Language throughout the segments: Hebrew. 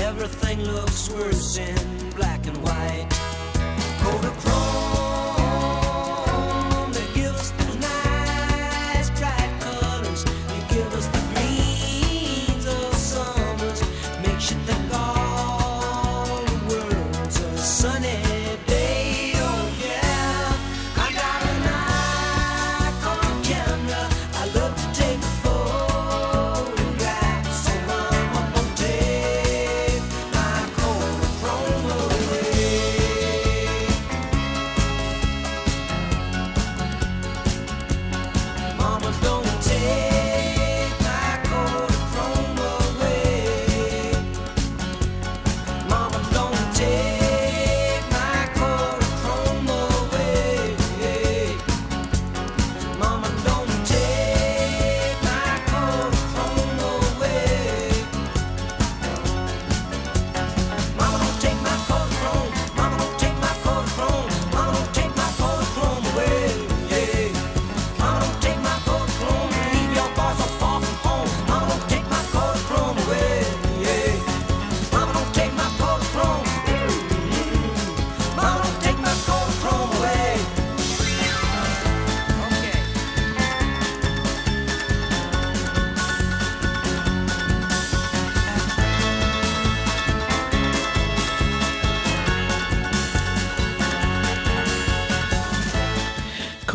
Everything looks worse in black and white. Kodachrome,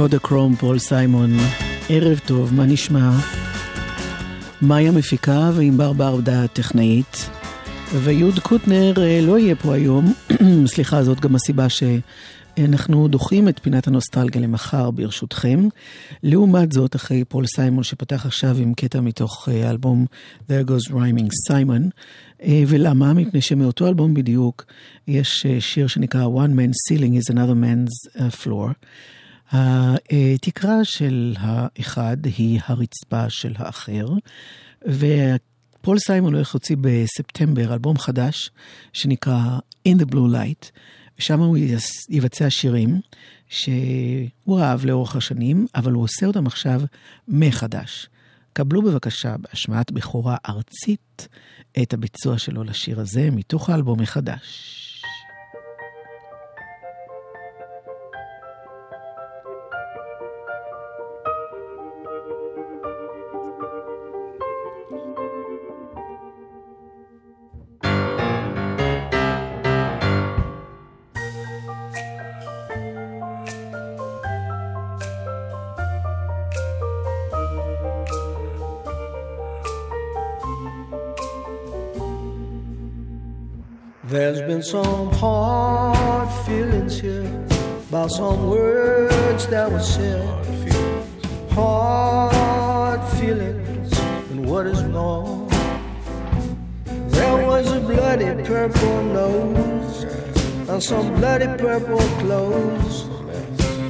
Kodachrome, פול סיימון, ערב טוב, מה נשמע? מאיה מפיקה וענבר ברדה טכנאית, ויוד קוטנר אה, לא יהיה פה היום, סליחה, זאת גם הסיבה שאנחנו דוחים את פינת הנוסטלגיה למחר ברשותכם. לעומת זאת, אחרי פול סיימון שפתח עכשיו עם קטע מתוך אה, האלבום There Goes Rhyming Simon, אה, ולמה? מפני שמאותו אלבום בדיוק יש שיר שנקרא One Man's Ceiling is Another Man's Floor. התקרה של האחד היא הרצפה של האחר, ופול סיימון הולך להוציא בספטמבר אלבום חדש שנקרא In the Blue Light, ושם הוא יבצע שירים שהוא אהב לאורך השנים, אבל הוא עושה אותם עכשיו מחדש. קבלו בבקשה בהשמעת בכורה ארצית את הביצוע שלו לשיר הזה מתוך האלבום מחדש. some hard feelings here about some words that were said. Hard feelings and what is wrong. There was a bloody purple nose and some bloody purple clothes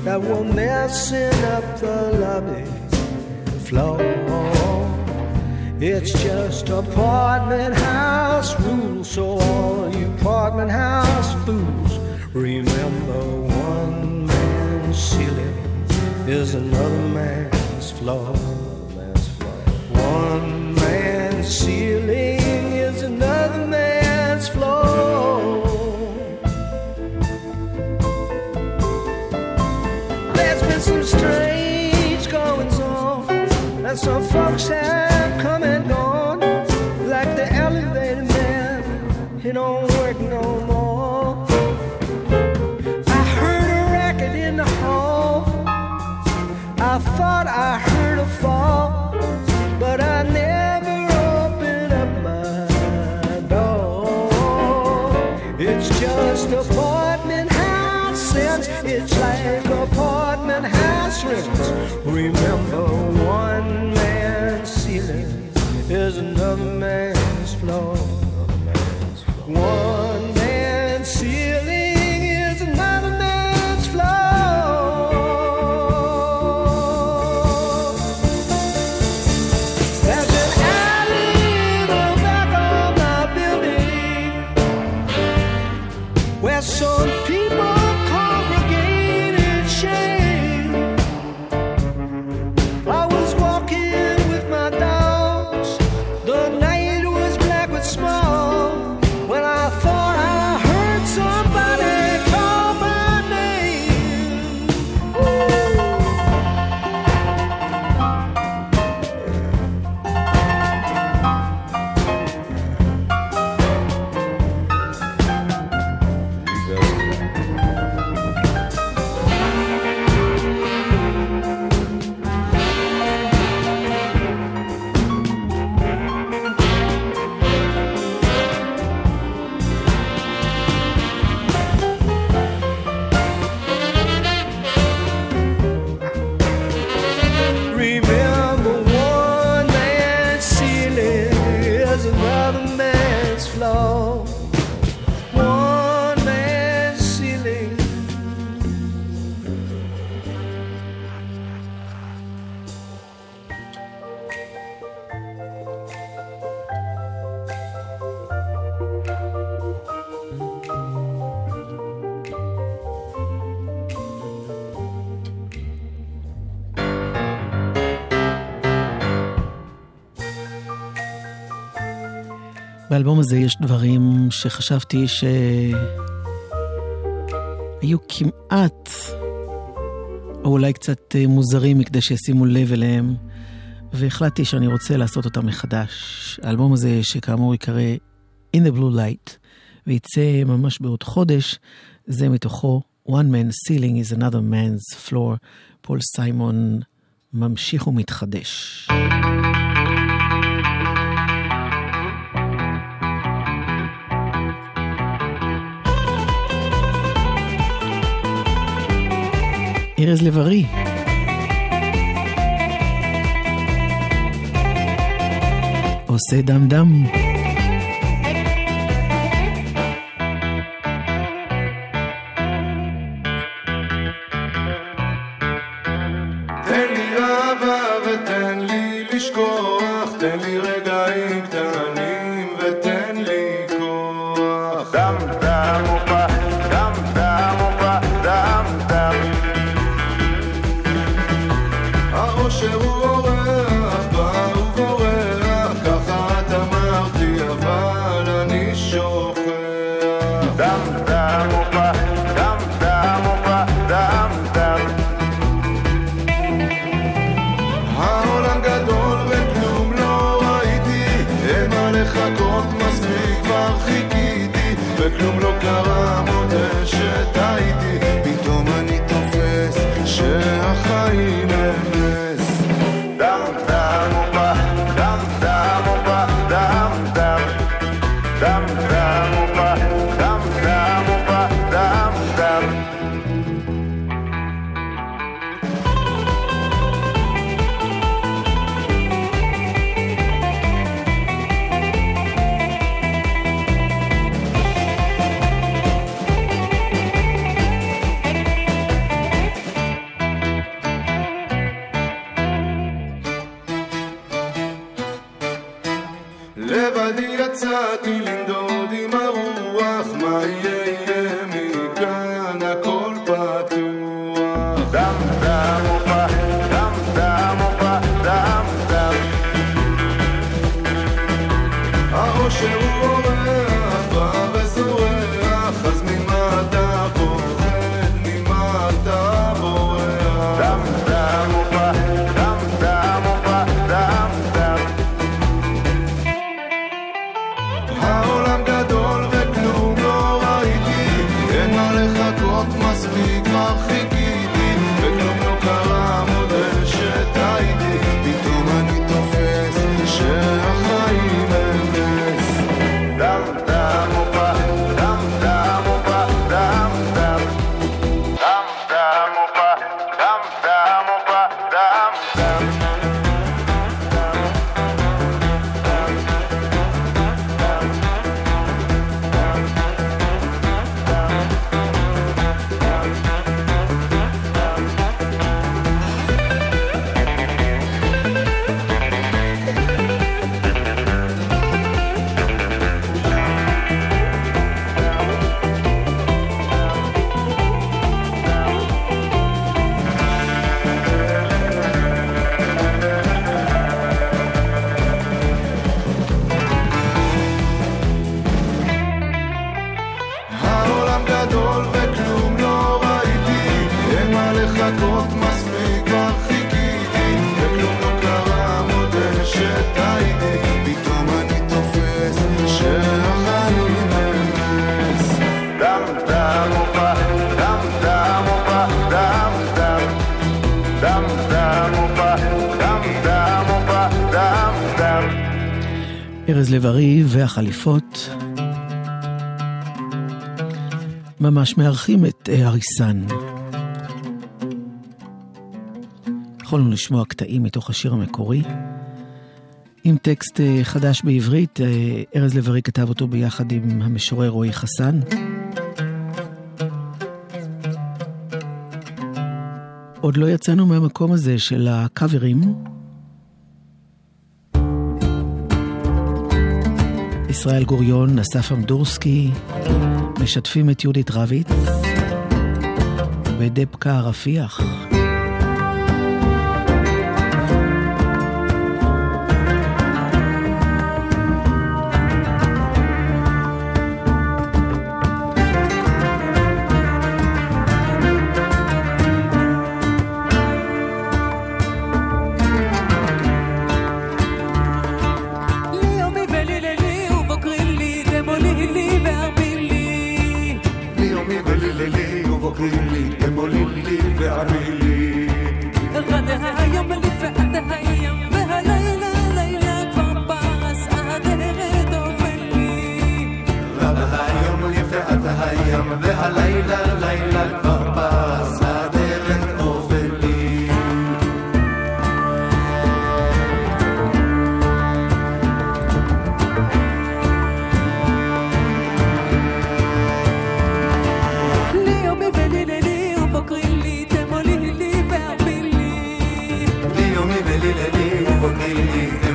that were messing up the lobby floor. It's just apartment house rules, so all you apartment house fools, remember one man's ceiling is another man's floor. One man's ceiling is another man's floor. There's been some strange goings on, and some folks have coming. there's another man. באלבום הזה יש דברים שחשבתי שהיו כמעט, או אולי קצת אה, מוזרים מכדי שישימו לב אליהם, והחלטתי שאני רוצה לעשות אותם מחדש. האלבום הזה, שכאמור ייקרא In the Blue Light, ויצא ממש בעוד חודש, זה מתוכו One Man's Ceiling is Another Man's Floor, פול סיימון ממשיך ומתחדש. ארז לב-ארי. עושה דם דם. ארז לב-ארי והחליפות ממש מארחים את אה, אריסן. יכולנו לשמוע קטעים מתוך השיר המקורי. עם טקסט אה, חדש בעברית, אה, ארז לב-ארי כתב אותו ביחד עם המשורר רועי חסן. עוד לא יצאנו מהמקום הזה של הקאברים. ישראל גוריון, אסף אמדורסקי, משתפים את יהודית רביץ ודבקה רפיח.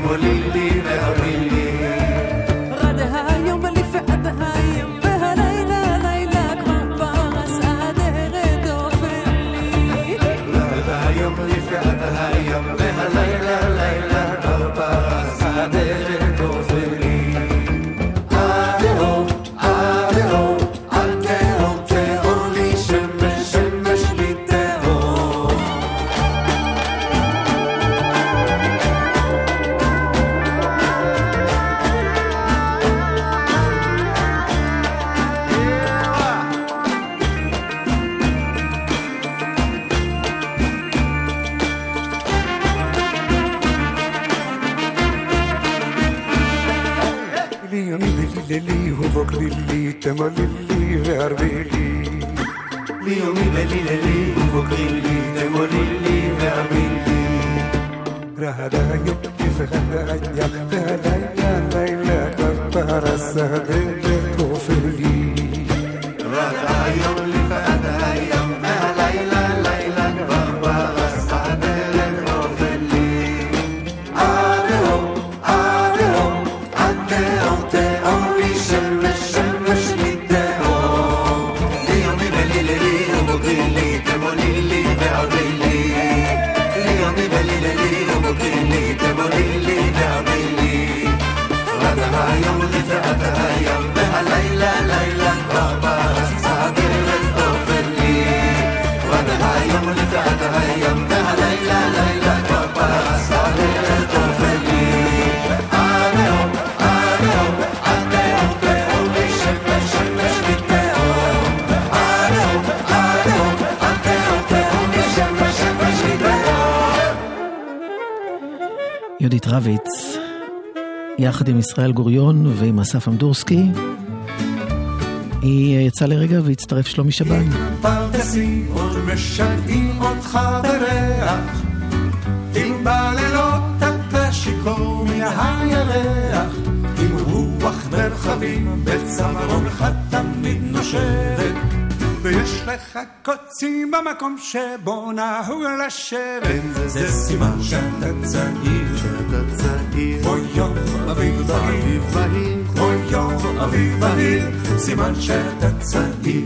will lead the واللي تتهيم بها ليلى ليلى كبر الصغير طفلي أنا يوم أنا يوم حتى يوم تقوم الشمس الشمس بتقوم أنا يوم أنا يوم حتى يوم تقوم الشمس الشمس بتقوم יהודית רביץ, יחד עם ישראל גוריון ועם אסף אמדורסקי, היא יצאה לרגע והצטרף שלומי שבן. פרדסים עוד משגעים אותך בריח. אם בלילות אתה שיכור מן הירח עם רוח מרחבים בצווארונך תמיד נושבת. ויש לך קוצים במקום שבו נהוג לשבת. זה סימן שאתה צעיר שאתה צעיר כמו יום אביב בהיר. כמו יום אביב בהיר. סימן שאתה צעיר.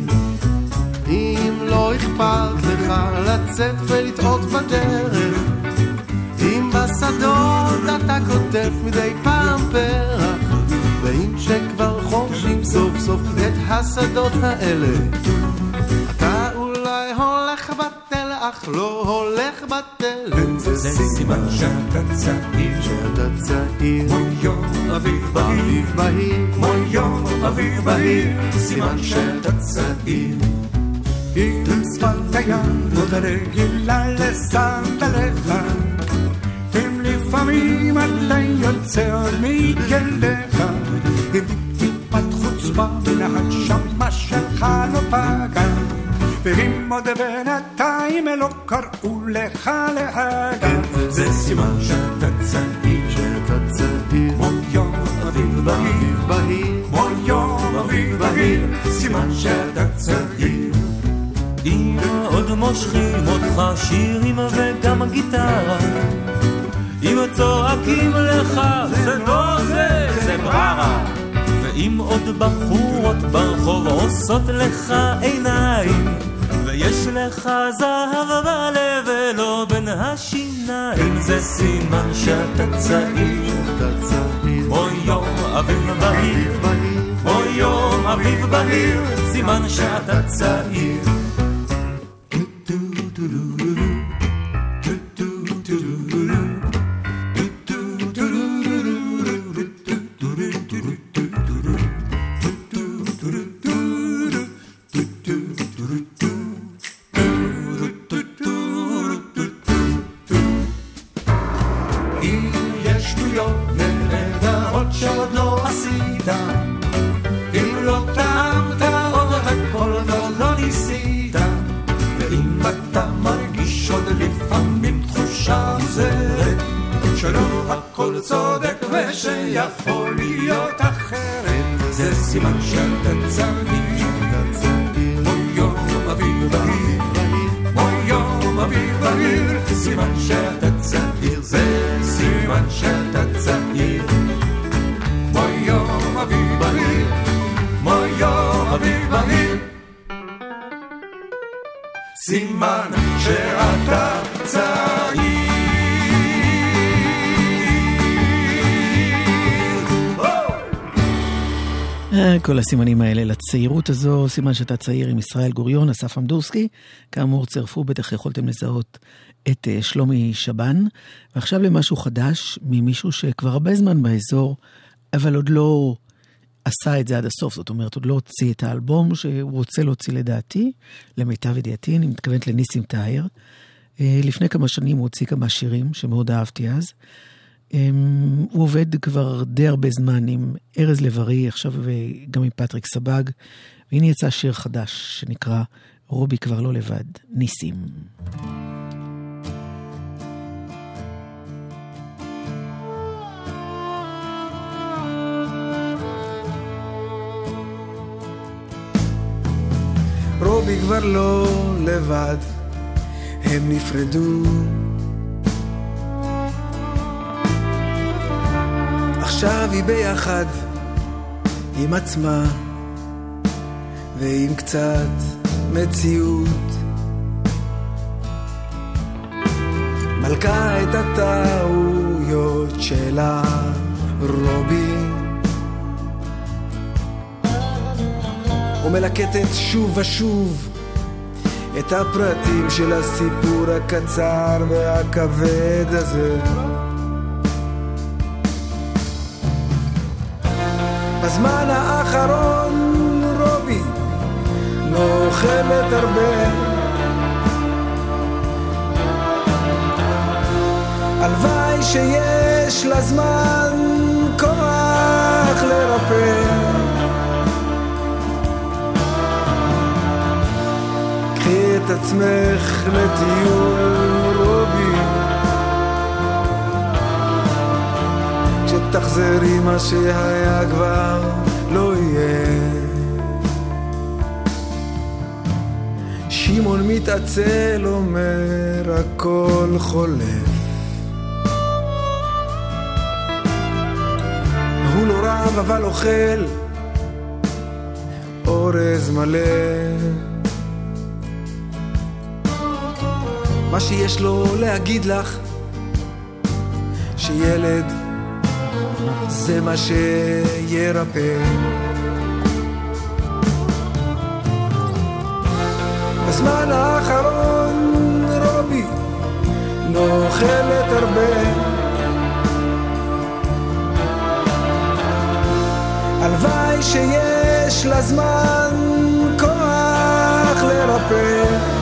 אם לא אכפת לך לצאת ולטעות בדרך אם בשדות אתה קוטף מדי פעם פרח ואם שכבר חורשים סוף סוף את השדות האלה אך לא הולך בתלם. זה סימן שאתה צעיר. שאתה צעיר. כמו יום אביב בהיר. כמו יום אביב בהיר. סימן שאתה צעיר. היא שפת היד עוד רגילה לסנדליך אם לפעמים אתה יוצא עוד מכליך אם טיפת חוצפה מן הנשמה שלך לא פגע ואם עוד בינתיים לא קראו לך להגע זה סימן שאתה צעיר שאתה צעיר כמו יום אביב בהיר. כמו יום אביב בהיר. סימן שאתה צעיר אם עוד מושכים אותך שירים וגם גיטרה אם צועקים לך זה לא זה, זה בררה. ואם עוד בחורות ברחוב עושות לך עיניים ויש לך זהב בלב ולא בין השיניים זה סימן שאתה צעיר. כמו יום אביב בהיר. כמו יום אביב בהיר סימן שאתה צעיר סימן שאתה צעיר אה, כל הסימנים האלה לצעירות הזו, סימן שאתה צעיר עם ישראל גוריון, אסף אמדורסקי. כאמור, צירפו, בטח יכולתם לזהות את אה, שלומי שבן. ועכשיו למשהו חדש ממישהו שכבר הרבה זמן באזור, אבל עוד לא עשה את זה עד הסוף. זאת אומרת, עוד לא הוציא את האלבום שהוא רוצה להוציא לדעתי, למיטב ידיעתי, אני מתכוונת לניסים טהר. אה, לפני כמה שנים הוא הוציא כמה שירים שמאוד אהבתי אז. אמ, הוא עובד כבר די הרבה זמן עם ארז לב-ארי, עכשיו גם עם פטריק סבג, והנה יצא שיר חדש שנקרא רובי כבר לא לבד, ניסים. רובי כבר לא לבד, הם נפרדו. עכשיו היא ביחד עם עצמה ועם קצת מציאות. מלכה את הטעויות שלה, רובי. ומלקטת שוב ושוב את הפרטים של הסיפור הקצר והכבד הזה. בזמן האחרון רובי לא אוכלת הרבה הלוואי שיש לזמן כוח לרפא. עצמך לטיול רובי, כשתחזרי מה שהיה כבר לא יהיה. שמעון מתעצל אומר הכל חולף. הוא לא רב אבל אוכל אורז מלא מה שיש לו להגיד לך שילד זה מה שירפא. בזמן האחרון רובי לא הרבה. הלוואי שיש לה זמן כוח לרפא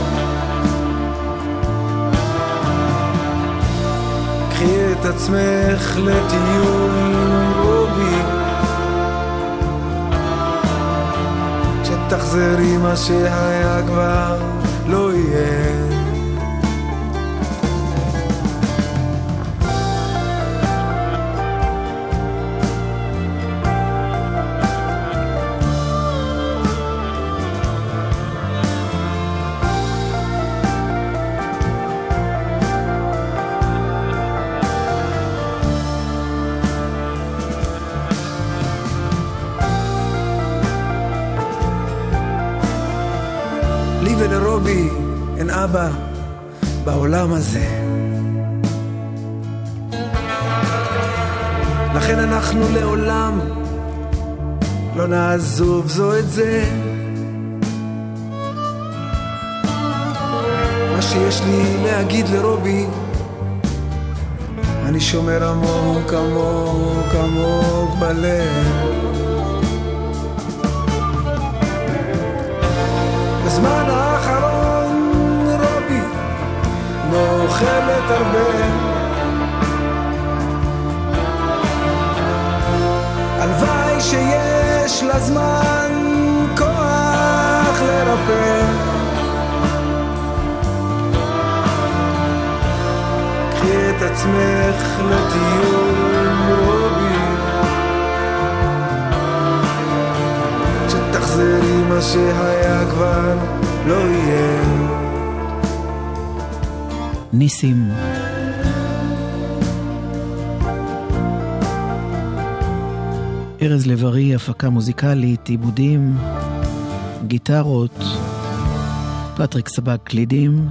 את עצמך לטיול רובי. כשתחזרי מה שהיה כבר אבא בעולם הזה. לכן אנחנו לעולם לא נעזוב זו את זה. מה שיש לי להגיד לרובי, אני שומר עמוק עמוק עמוק בלב. בזמן האחרון אוכלת הרבה. הלוואי שיש לה זמן כוח לרפא. קחי את עצמך לטיול רובי תחזרי מה שהיה כבר לא יהיה. ניסים. ארז לב-ארי, הפקה מוזיקלית, עיבודים, גיטרות, פטריק סבג קלידים.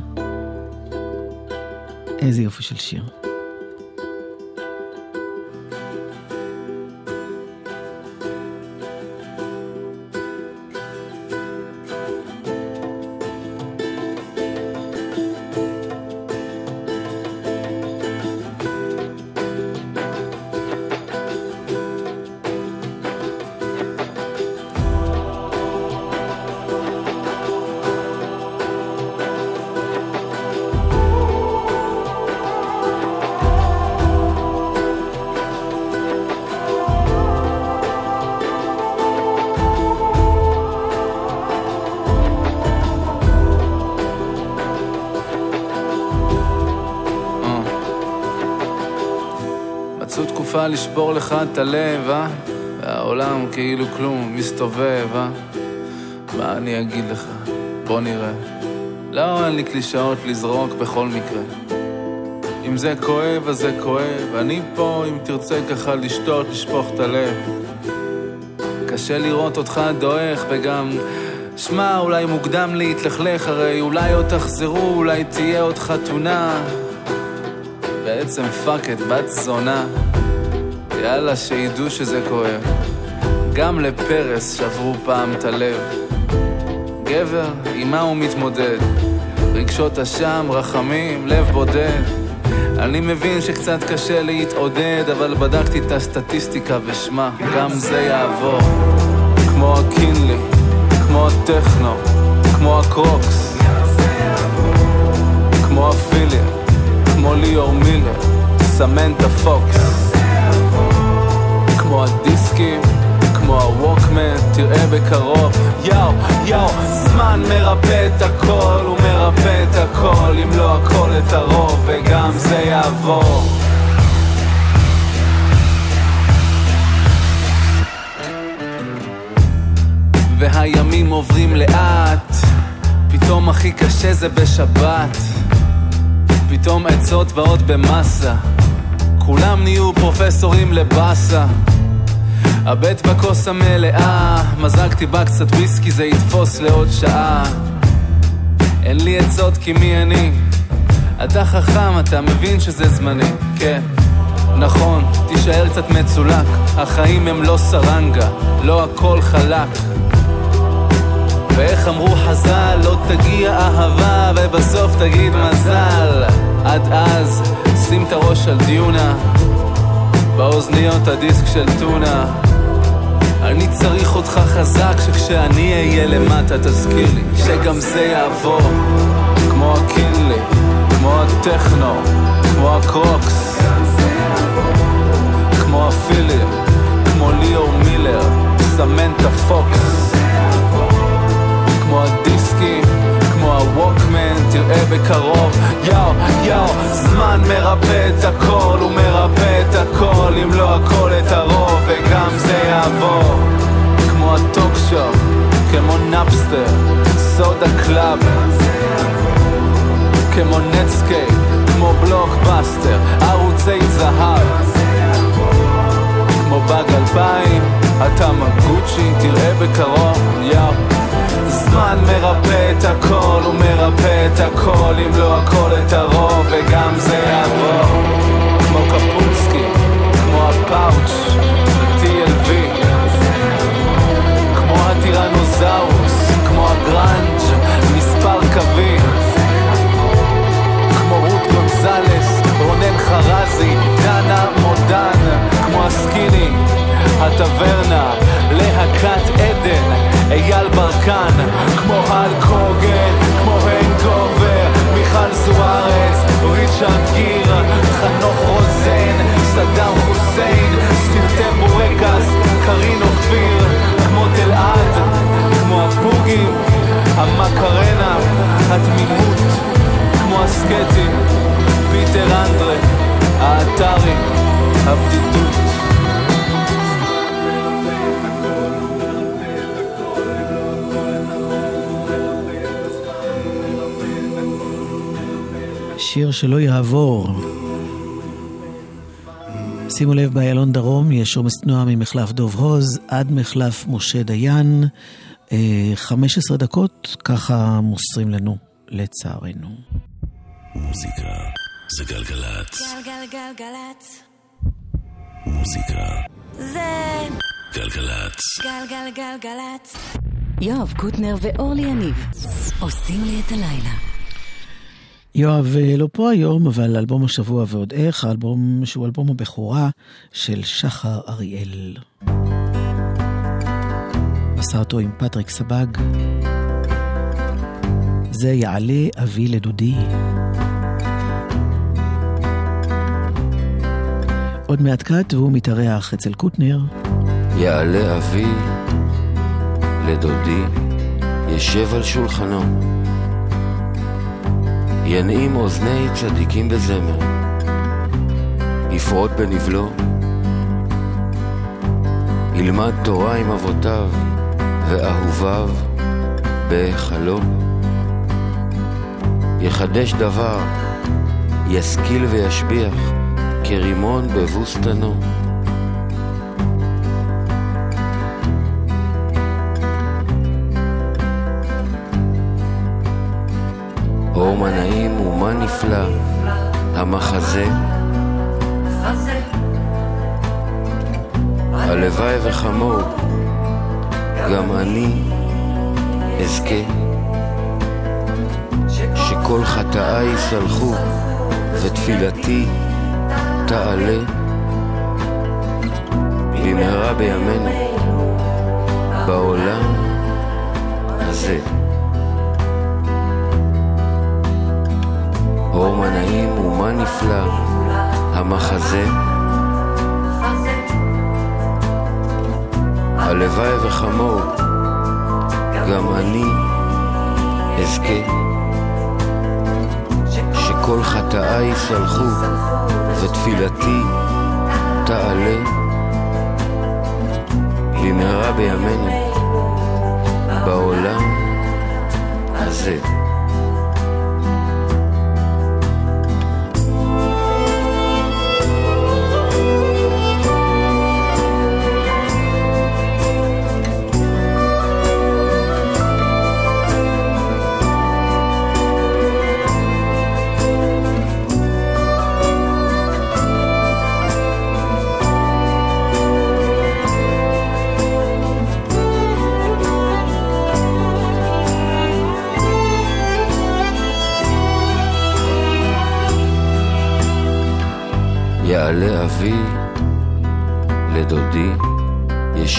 איזה יופי של שיר. לשבור לך את הלב, אה? והעולם כאילו כלום, מסתובב, אה? מה אני אגיד לך? בוא נראה. לא, אין לי קלישאות לזרוק בכל מקרה. אם זה כואב, אז זה כואב. אני פה, אם תרצה ככה לשתות, לשפוך את הלב. קשה לראות אותך דועך, וגם... שמע, אולי מוקדם להתלכלך, הרי אולי עוד תחזרו, אולי תהיה עוד חתונה. בעצם fuck את בת זונה. יאללה, שידעו שזה כואב. גם לפרס שברו פעם את הלב. גבר, עם מה הוא מתמודד? רגשות אשם, רחמים, לב בודד. אני מבין שקצת קשה להתעודד, אבל בדקתי את הסטטיסטיקה ושמע, גם זה יעבור. כמו הקינלי, כמו הטכנו, כמו הקרוקס, כמו הפיליה, כמו ליאור מילר, סמנטה פוקס. כמו הדיסקים, כמו הווקמן, תראה בקרוב. יאו, יאו, זמן מרפא את הכל, הוא מרפא את הכל, אם לא הכל את הרוב, וגם זה יעבור. והימים עוברים לאט, פתאום הכי קשה זה בשבת. פתאום עצות באות במסה, כולם נהיו פרופסורים לבאסה. הבט בכוס המלאה, מזגתי בה קצת וויסקי, זה יתפוס לעוד שעה. אין לי עצות כי מי אני? אתה חכם, אתה מבין שזה זמני, כן. נכון, תישאר קצת מצולק, החיים הם לא סרנגה, לא הכל חלק. ואיך אמרו חז"ל, לא תגיע אהבה ובסוף תגיד מזל. עד אז, שים את הראש על דיונה, באוזניות הדיסק של טונה. אני צריך אותך חזק, שכשאני אהיה למטה תזכיר לי שגם זה יעבור. כמו הקינלי, כמו הטכנו, כמו הקרוקס, כמו הפילים, כמו ליאור מילר, סמנטה פוקס. כמו הדיסקים, כמו הווקמן, תראה בקרוב, יאו, יאו, זמן מרפא את הכל, הוא מרפא את הכל, אם לא הכל את הרוב, וגם זה יעבור. כמו הטוק שופ, כמו Napster, סודה קלאב, כמו Netscape, כמו בלוקבאסטר, ערוצי זהב. כמו באג אלפיים, אתה מגוצ'י, תראה בקרוב, את הכל, אם לא הכל את הרוב, וגם זה יעבור. כמו קפוצקי, כמו הפאוץ', ב-TLV, כמו הטירנוזאוס, כמו הגראנג', מספר קווים, כמו רות גונזלס, רונן חרזי, דנה מודן, כמו הסקיני, הטברנה, להקת עדן, אייל ברקן, כמו הל זוארץ, ריצ'רד גיר, חנוך רוזן, סדאם חוסיין, סרטי בורקס, קרין אופיר, כמו תלעד, כמו הבוגים, המקרנה, התמימות, כמו הסקטים, פיטר אנדרה, האתרי, הבדידות. שיר שלא יעבור. שימו לב, באיילון דרום יש עומס תנועה ממחלף דוב הוז עד מחלף משה דיין. אה, 15 דקות, ככה מוסרים לנו, לצערנו. מוזיקה זה גלגלצ. גלגלגלגלצ. מוזיקה זה גלגלצ. גלגלגלגלצ. יואב קוטנר ואורלי יניב עושים לי את הלילה. יואב אה, לא פה היום, אבל אלבום השבוע ועוד איך, האלבום שהוא אלבום הבכורה של שחר אריאל. עשה אותו עם פטריק סבג. זה יעלה אבי לדודי. עוד מעט קט והוא מתארח אצל קוטנר. יעלה אבי לדודי, ישב על שולחנו. ינעים אוזני צדיקים בזמר, יפרוט בנבלו, ילמד תורה עם אבותיו ואהוביו בהיכלו, יחדש דבר, ישכיל וישביח, כרימון בבוסתנו. נפלא, המחזה. הלוואי וכמוהו, גם אני אזכה. שכל חטאיי יסלחו, ותפילתי תעלה. במהרה בימינו, בעולם הזה. נפלא, המחזה הלוואי וכמוהו גם אני אזכה שכל חטאיי יסלחו ותפילתי תעלה במהרה בימינו בעולם הזה.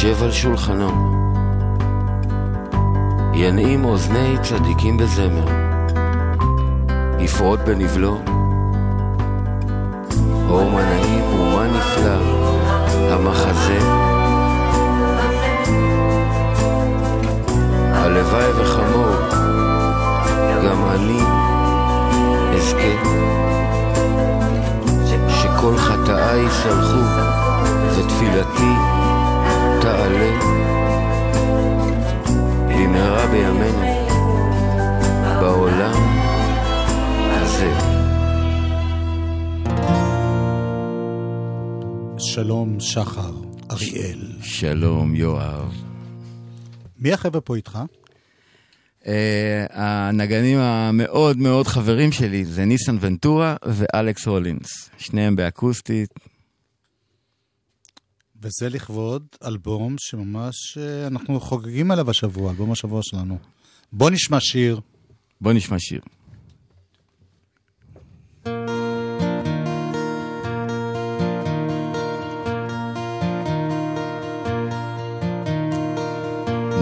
ישב על שולחנו, ינעים אוזני צדיקים בזמר, יפרוט בנבלו, אור מה נעים ומה נפלא, המחזה, הלוואי וכמוהו, גם אני אזכה. שכל חטאיי יסלחו ותפילתי תעלה במהרה בימינו בעולם הזה. שלום שחר, אריאל. שלום יואב. מי החבר'ה פה איתך? Uh, הנגנים המאוד מאוד חברים שלי זה ניסן ונטורה ואלכס הולינס, שניהם באקוסטית. וזה לכבוד אלבום שממש אה, אנחנו חוגגים עליו השבוע, אלבום השבוע שלנו. בוא נשמע שיר. בוא נשמע שיר.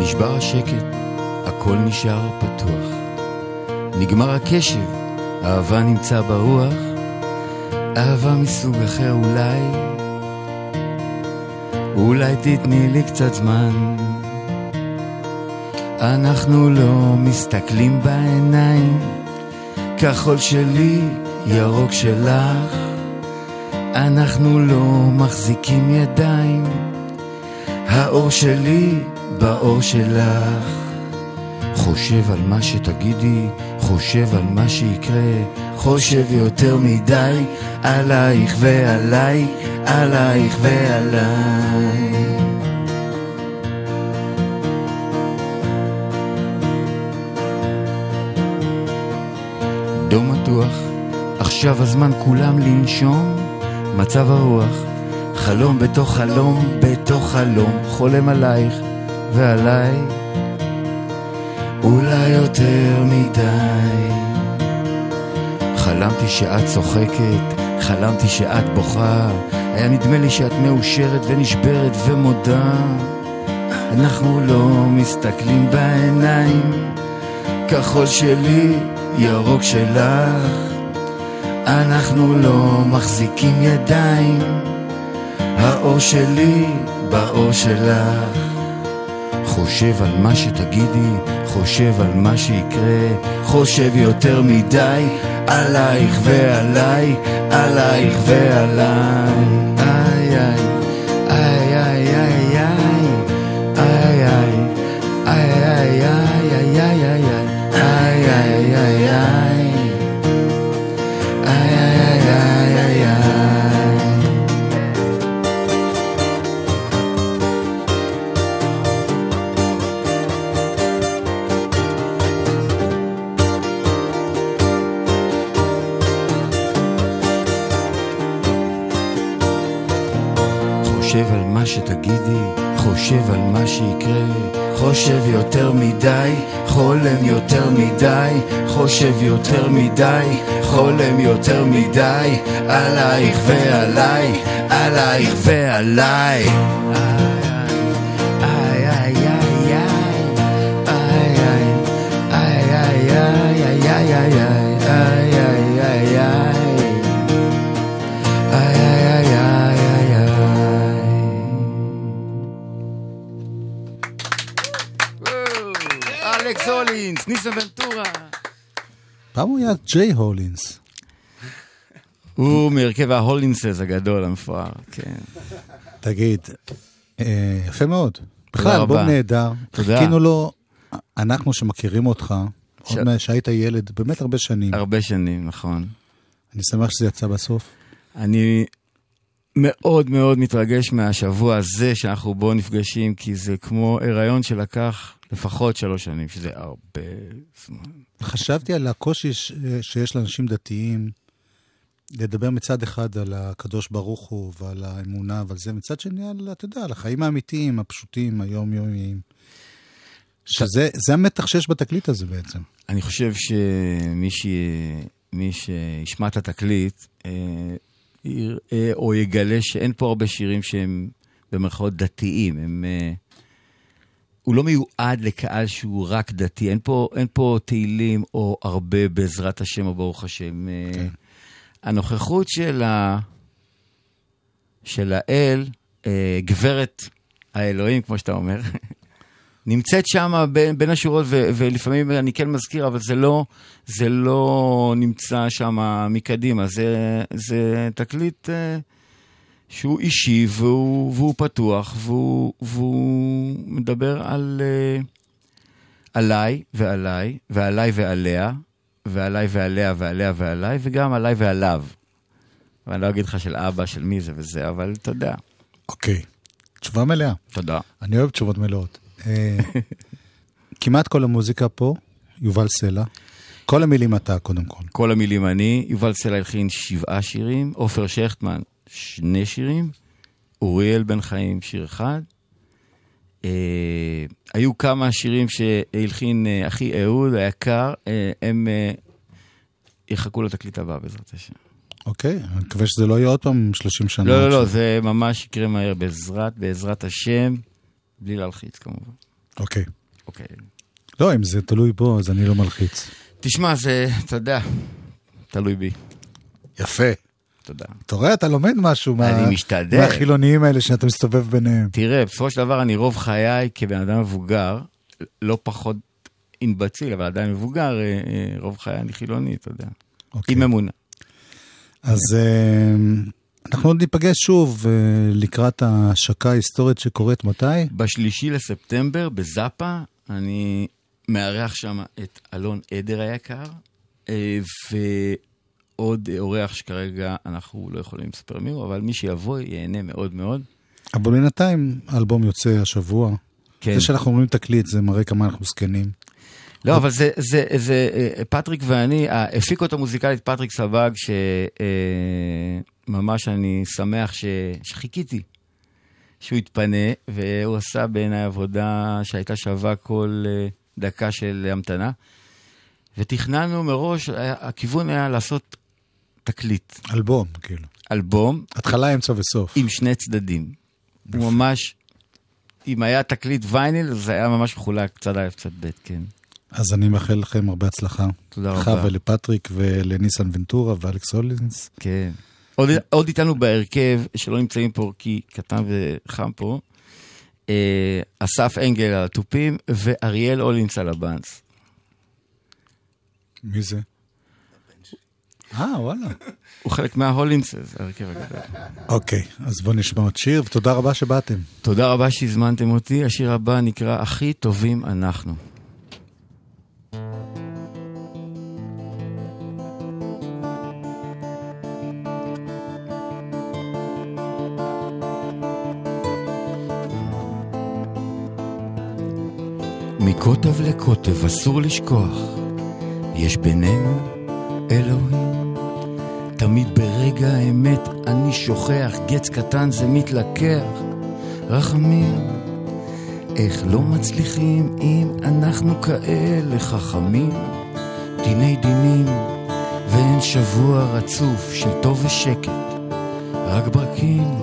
נשבר השקט, הכל נשאר פתוח. נגמר הקשב, אהבה נמצא ברוח, אהבה מסוג אחר אולי, אולי תתני לי קצת זמן. אנחנו לא מסתכלים בעיניים, כחול שלי, ירוק שלך. אנחנו לא מחזיקים ידיים, האור שלי באור שלך. חושב על מה שתגידי, חושב על מה שיקרה, חושב יותר מדי עלייך ועליי, עלייך ועליי. דום מתוח, עכשיו הזמן כולם לנשום, מצב הרוח, חלום בתוך חלום בתוך חלום, חולם עלייך ועליי, אולי יותר מדי. חלמתי שאת צוחקת, חלמתי שאת בוכה, היה נדמה לי שאת מאושרת ונשברת ומודה. אנחנו לא מסתכלים בעיניים, כחול שלי, ירוק שלך. אנחנו לא מחזיקים ידיים, האור שלי באור שלך. חושב על מה שתגידי, חושב על מה שיקרה, חושב יותר מדי עלייך ועליי, עלייך ועליי. שיקרה, חושב יותר מדי, חולם יותר מדי, חושב יותר מדי, חולם יותר מדי, עלייך ועליי, עלייך ועליי. היה ג'יי הולינס. הוא מהרכב ההולינסס הגדול, המפואר, כן. תגיד, אה, יפה מאוד. בכלל, אלבום. נהדר. תודה. חיכינו לו, אנחנו שמכירים אותך, ש- עוד מהשהיית ילד, באמת הרבה שנים. הרבה שנים, נכון. אני שמח שזה יצא בסוף. אני מאוד מאוד מתרגש מהשבוע הזה שאנחנו בו נפגשים, כי זה כמו הריון שלקח לפחות שלוש שנים, שזה הרבה זמן. חשבתי על הקושי ש- שיש לאנשים דתיים לדבר מצד אחד על הקדוש ברוך הוא ועל האמונה ועל זה, מצד שני על, אתה יודע, על החיים האמיתיים, הפשוטים, היומיומיים. שזה זה המתח שיש בתקליט הזה בעצם. אני חושב שמי ש... מי שישמע את התקליט, אה, יראה או יגלה שאין פה הרבה שירים שהם במרכאות דתיים. הם, אה, הוא לא מיועד לקהל שהוא רק דתי. אין פה, אין פה תהילים או הרבה בעזרת השם או ברוך השם. אה, כן. הנוכחות של, ה... של האל, אה, גברת האלוהים, כמו שאתה אומר, נמצאת שם בין, בין השורות, ו, ולפעמים אני כן מזכיר, אבל זה לא, זה לא נמצא שם מקדימה. זה, זה תקליט אה, שהוא אישי והוא, והוא פתוח, והוא, והוא מדבר על, אה, עליי ועליי, ועליי ועליה, ועליי ועליה ועליה ועליי, וגם עליי ועליו. ואני לא אגיד לך של אבא, של מי זה וזה, אבל אתה יודע. אוקיי. תשובה מלאה. תודה. אני אוהב תשובות מלאות. אה, כמעט כל המוזיקה פה, יובל סלע. כל המילים אתה, קודם כל. כל המילים אני, יובל סלע הלחין שבעה שירים, עופר שכטמן שני שירים, אוריאל בן חיים שיר אחד. אה, היו כמה שירים שהלחין אה, אחי אהוד היקר, אה, הם אה, יחכו לתקליט הבא בעזרת השם. אוקיי, אני מקווה שזה לא יהיה עוד פעם 30 שנה. לא, לא, לא. זה ממש יקרה מהר בעזרת, בעזרת השם, בלי להלחיץ כמובן. אוקיי. אוקיי. לא, אם זה תלוי בו, אז אני לא מלחיץ. תשמע, זה, אתה יודע, תלוי בי. יפה. תודה. אתה רואה, אתה לומד משהו מה... אני משתדל. מהחילוניים האלה שאתה מסתובב ביניהם. תראה, בסופו של דבר אני רוב חיי כבן אדם מבוגר, לא פחות אינבציל, אבל עדיין מבוגר, אה, אה, רוב חיי אני חילוני, אתה יודע. אוקיי. עם אמונה. אז אה, אנחנו עוד ניפגש שוב אה, לקראת ההשקה ההיסטורית שקורית מתי? בשלישי לספטמבר, בזאפה, אני מארח שם את אלון עדר היקר, אה, ועוד אורח שכרגע אנחנו לא יכולים לספר מי הוא, אבל מי שיבוא ייהנה מאוד מאוד. אבל בינתיים האלבום יוצא השבוע. כן. זה שאנחנו אומרים תקליט, זה מראה כמה אנחנו זקנים. לא, אבל זה, זה, זה, אה, פטריק ואני, אה, הפיקו אותו מוזיקלית פטריק סבג, שממש אני שמח ש, שחיכיתי שהוא יתפנה, והוא עשה בעיניי עבודה שהייתה שווה כל אה, דקה של המתנה. ותכננו מראש, הכיוון היה לעשות תקליט. אלבום, כאילו. אלבום. התחלה, אמצע וסוף. עם שני צדדים. הוא ממש, אם היה תקליט וייניל, זה היה ממש מחולק צד א', צד ב', כן. אז אני מאחל לכם הרבה הצלחה. תודה לך רבה. ולפטריק ולניסן ונטורה ואלכס הולינס. כן. עוד, עוד איתנו בהרכב, שלא נמצאים פה כי קטן וחם פה, אה, אסף אנגל על התופים ואריאל אולינס על הבאנס. מי זה? אה, וואלה. הוא חלק מההולינסס, ההרכב הגדול. אוקיי, אז בואו נשמע עוד שיר, ותודה רבה שבאתם. תודה רבה שהזמנתם אותי. השיר הבא נקרא הכי טובים אנחנו. מקוטב לקוטב אסור לשכוח, יש בינינו אלוהים. תמיד ברגע האמת אני שוכח, גץ קטן זה מתלקח, רחמים. איך לא מצליחים אם אנחנו כאלה חכמים? דיני דינים, ואין שבוע רצוף של טוב ושקט, רק ברקים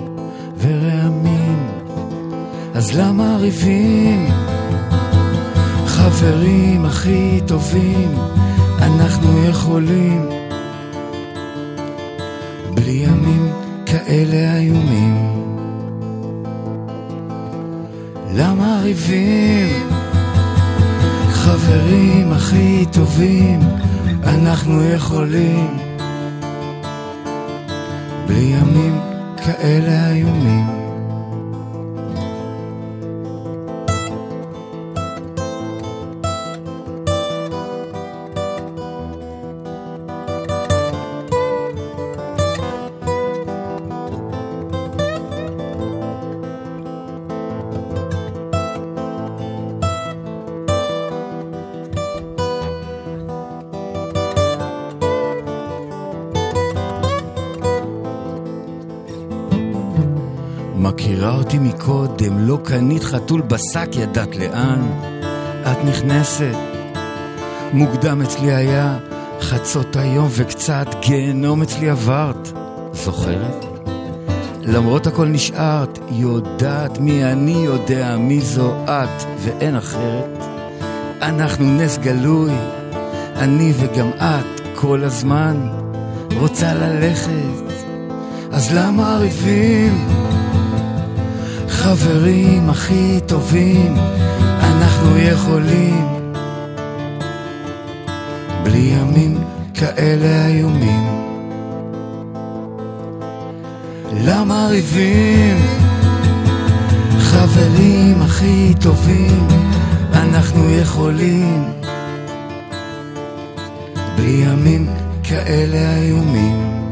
ורעמים. אז למה ריבים? חברים הכי טובים, אנחנו יכולים מכירה אותי מקודם, לא קנית חתול בשק, ידעת לאן את נכנסת. מוקדם אצלי היה חצות היום וקצת גיהנום אצלי עברת, זוכרת? למרות הכל נשארת, יודעת מי אני, יודע מי זו את ואין אחרת. אנחנו נס גלוי, אני וגם את כל הזמן רוצה ללכת, אז למה ריבים? חברים הכי טובים, אנחנו יכולים. בלי ימים כאלה איומים. למה ריבים? חברים הכי טובים, אנחנו יכולים. בלי ימים כאלה איומים.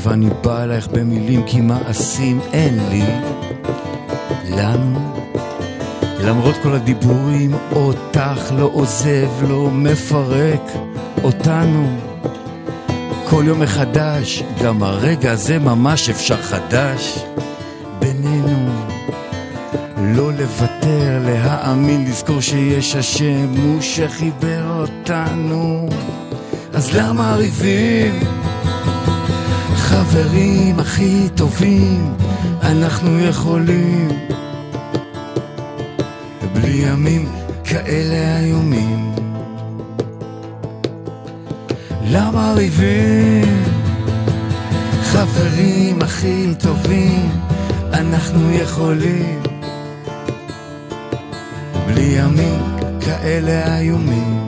לב אני בא אלייך במילים כי מעשים אין לי. לנו למרות כל הדיבורים אותך לא עוזב, לא מפרק אותנו. כל יום מחדש, גם הרגע הזה ממש אפשר חדש בינינו. לא לוותר, להאמין, לזכור שיש השם הוא שחיבר אותנו. אז למה ריבים? חברים הכי טובים, אנחנו יכולים. בלי ימים כאלה איומים. למה ריבים? חברים הכי טובים, אנחנו יכולים. בלי ימים כאלה איומים.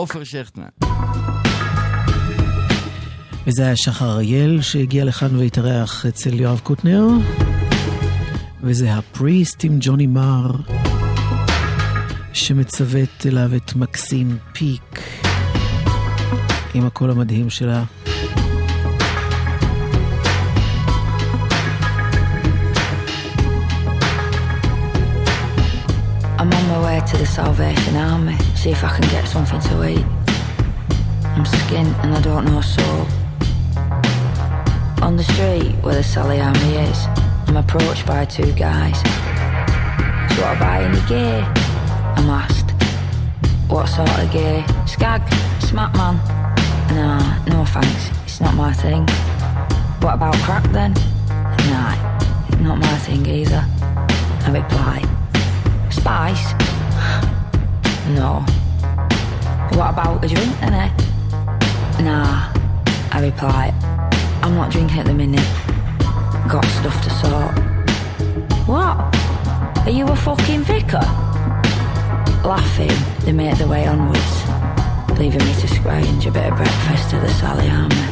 עופר שכטמן. וזה היה שחר אריאל שהגיע לכאן והתארח אצל יואב קוטנר. וזה הפריסט עם ג'וני מר, שמצוות אליו את מקסין פיק, עם הקול המדהים שלה. My way to the Salvation Army, see if I can get something to eat. I'm skint and I don't know soap. On the street where the Sally Army is, I'm approached by two guys. So I buy any gear? I'm asked. What sort of gear? Skag? Smack man? Nah, no thanks, it's not my thing. What about crack then? Nah, not my thing either. I reply. Spice? No. What about a drink then, eh? Nah, I reply. I'm not drinking at the minute. Got stuff to sort. What? Are you a fucking vicar? Laughing, they make their way onwards, leaving me to scrounge a bit of breakfast at the Sally Army.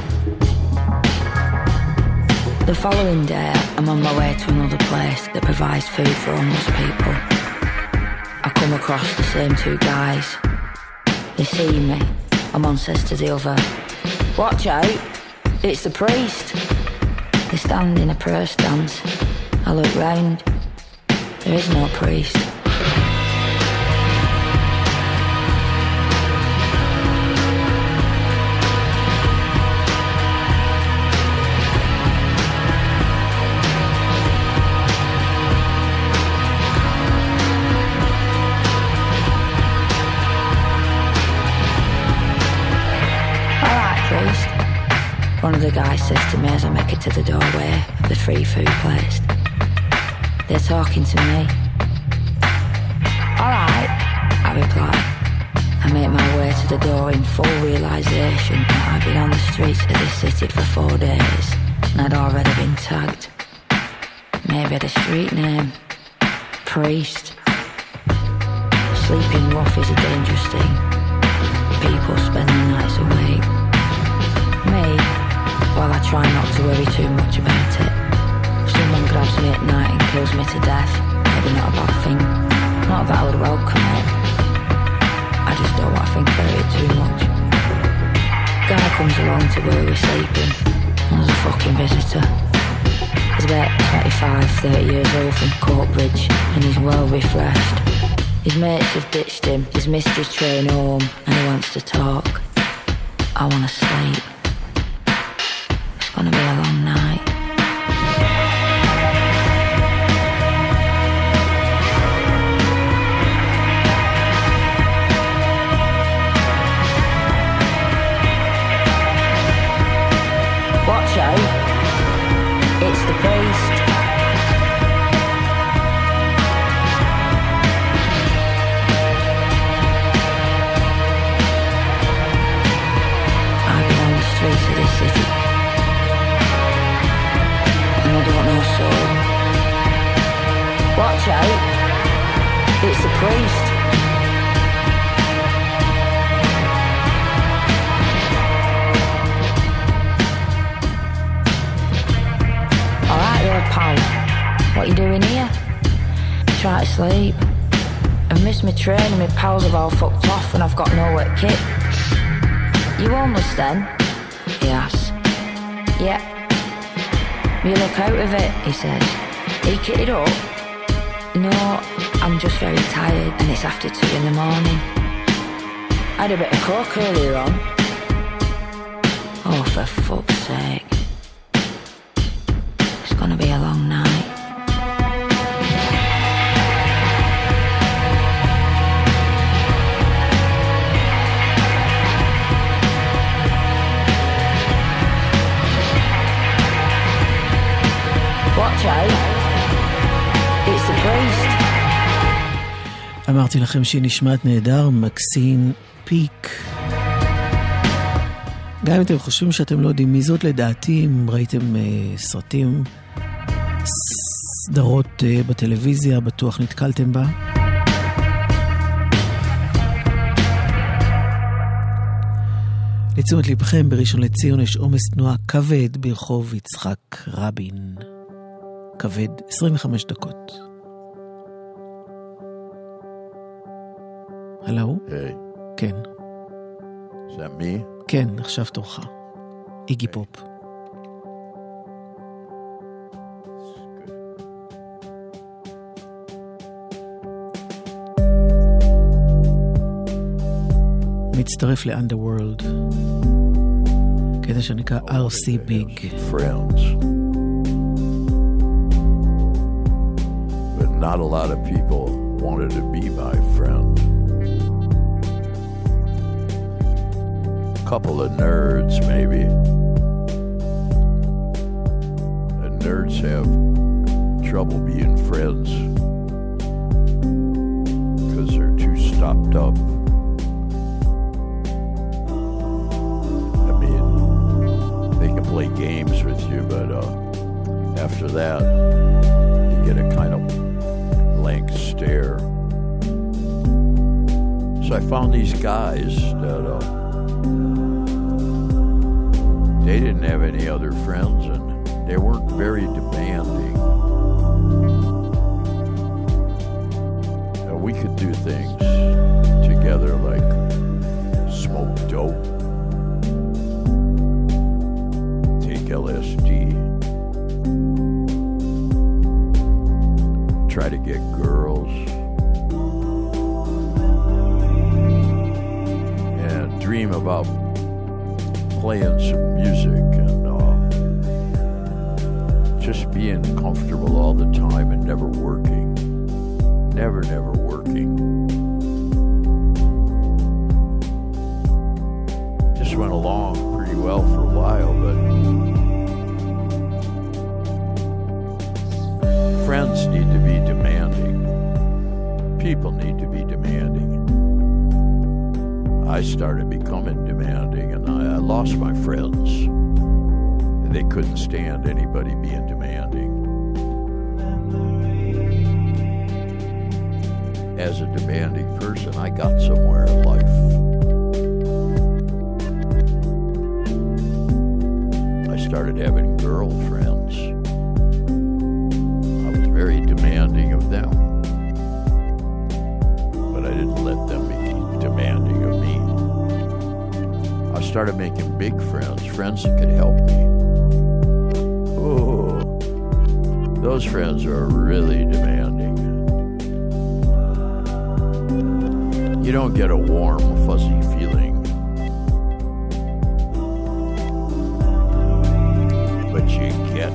The following day, I'm on my way to another place that provides food for homeless people. Come across the same two guys. They see me, and one says to the other, Watch out, it's the priest. They stand in a prayer stance. I look round. There is no priest. One of the guys says to me as I make it to the doorway of the free food place. They're talking to me. Alright, I reply. I make my way to the door in full realization that I've been on the streets of this city for four days and I'd already been tagged. Maybe the street name. Priest. Sleeping rough is a dangerous thing. People spend the nights awake. Well, I try not to worry too much about it. Someone grabs me at night and kills me to death. Maybe not a bad thing. Not that I would welcome it. I just don't want to think about it too much. Guy comes along to where we're sleeping. And there's a fucking visitor. He's about 25, 30 years old from Courtbridge, and he's well refreshed. His mates have ditched him, his his train home, and he wants to talk. I want to sleep wanna be alone now. Watch out. It's the priest. Alright there, pal. What you doing here? Try to sleep. I've missed my train and my pals have all fucked off and I've got no wet kit. You homeless then? He asks. Yeah. You look out of it, he says. You kitted up? No, I'm just very tired and it's after two in the morning. I had a bit of coke earlier on. Oh, for fuck's sake. It's gonna be a long אמרתי לכם שהיא נשמעת נהדר, מקסין פיק. גם אם אתם חושבים שאתם לא יודעים מי זאת, לדעתי, אם ראיתם uh, סרטים, סדרות uh, בטלוויזיה, בטוח נתקלתם בה. לתשומת לבכם, בראשון לציון יש עומס תנועה כבד ברחוב יצחק רבין. כבד, 25 דקות. הלו? היי. כן. זה מי? כן, עכשיו תורך. איגי פופ. מצטרף ל-Underworld, קטע שנקרא RC Big. Friends. But not a lot of people wanted to be my friend. Couple of nerds, maybe. And nerds have trouble being friends because they're too stopped up. I mean, they can play games with you, but uh, after that, you get a kind of blank stare. So I found these guys that uh, they didn't have any other friends and they weren't very demanding. Uh, we could do things together like smoke dope, take LSD, try to get girls, about playing some music and uh, just being comfortable all the time and never working. Never, never working. I started becoming demanding and I, I lost my friends. And they couldn't stand anybody being demanding. As a demanding person, I got somewhere in life. I started having girlfriends. I was very demanding of them. But I didn't let them be demanding of me. Started making big friends, friends that could help me. Oh, those friends are really demanding. You don't get a warm, fuzzy feeling. But you get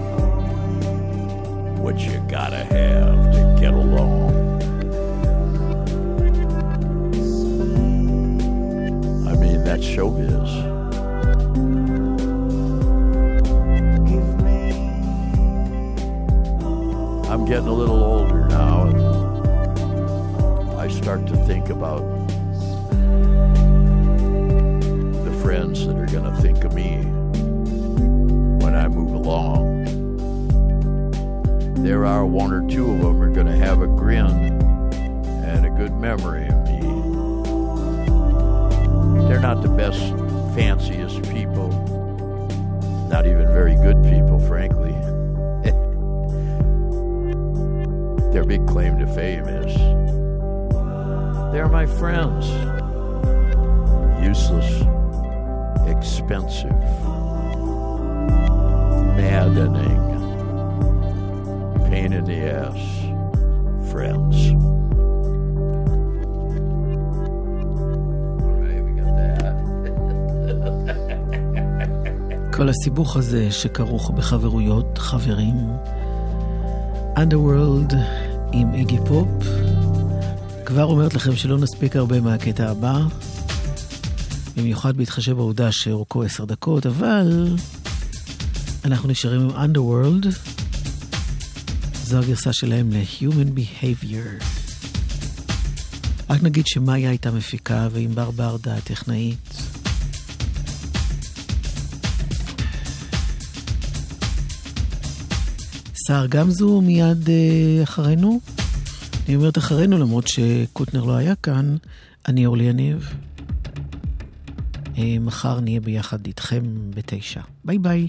what you gotta have to get along. Showbiz. I'm getting a little older now, and I start to think about the friends that are going to think of me when I move along. There are one or two of them are going to have a grin and a good memory. They're not the best, fanciest people, not even very good people, frankly. Their big claim to fame is they're my friends. Useless, expensive, maddening, pain in the ass friends. כל הסיבוך הזה שכרוך בחברויות, חברים. Underworld עם איגי פופ. כבר אומרת לכם שלא נספיק הרבה מהקטע הבא, במיוחד בהתחשב בעובדה שאורכו עשר דקות, אבל אנחנו נשארים עם Underworld. זו הגרסה שלהם ל-Human Behavior. רק נגיד שמאיה הייתה מפיקה וענבר ברדה הטכנאית. סער גמזו מיד uh, אחרינו. אני אומרת אחרינו למרות שקוטנר לא היה כאן. אני אורלי יניב. Uh, מחר נהיה ביחד איתכם בתשע. ביי ביי.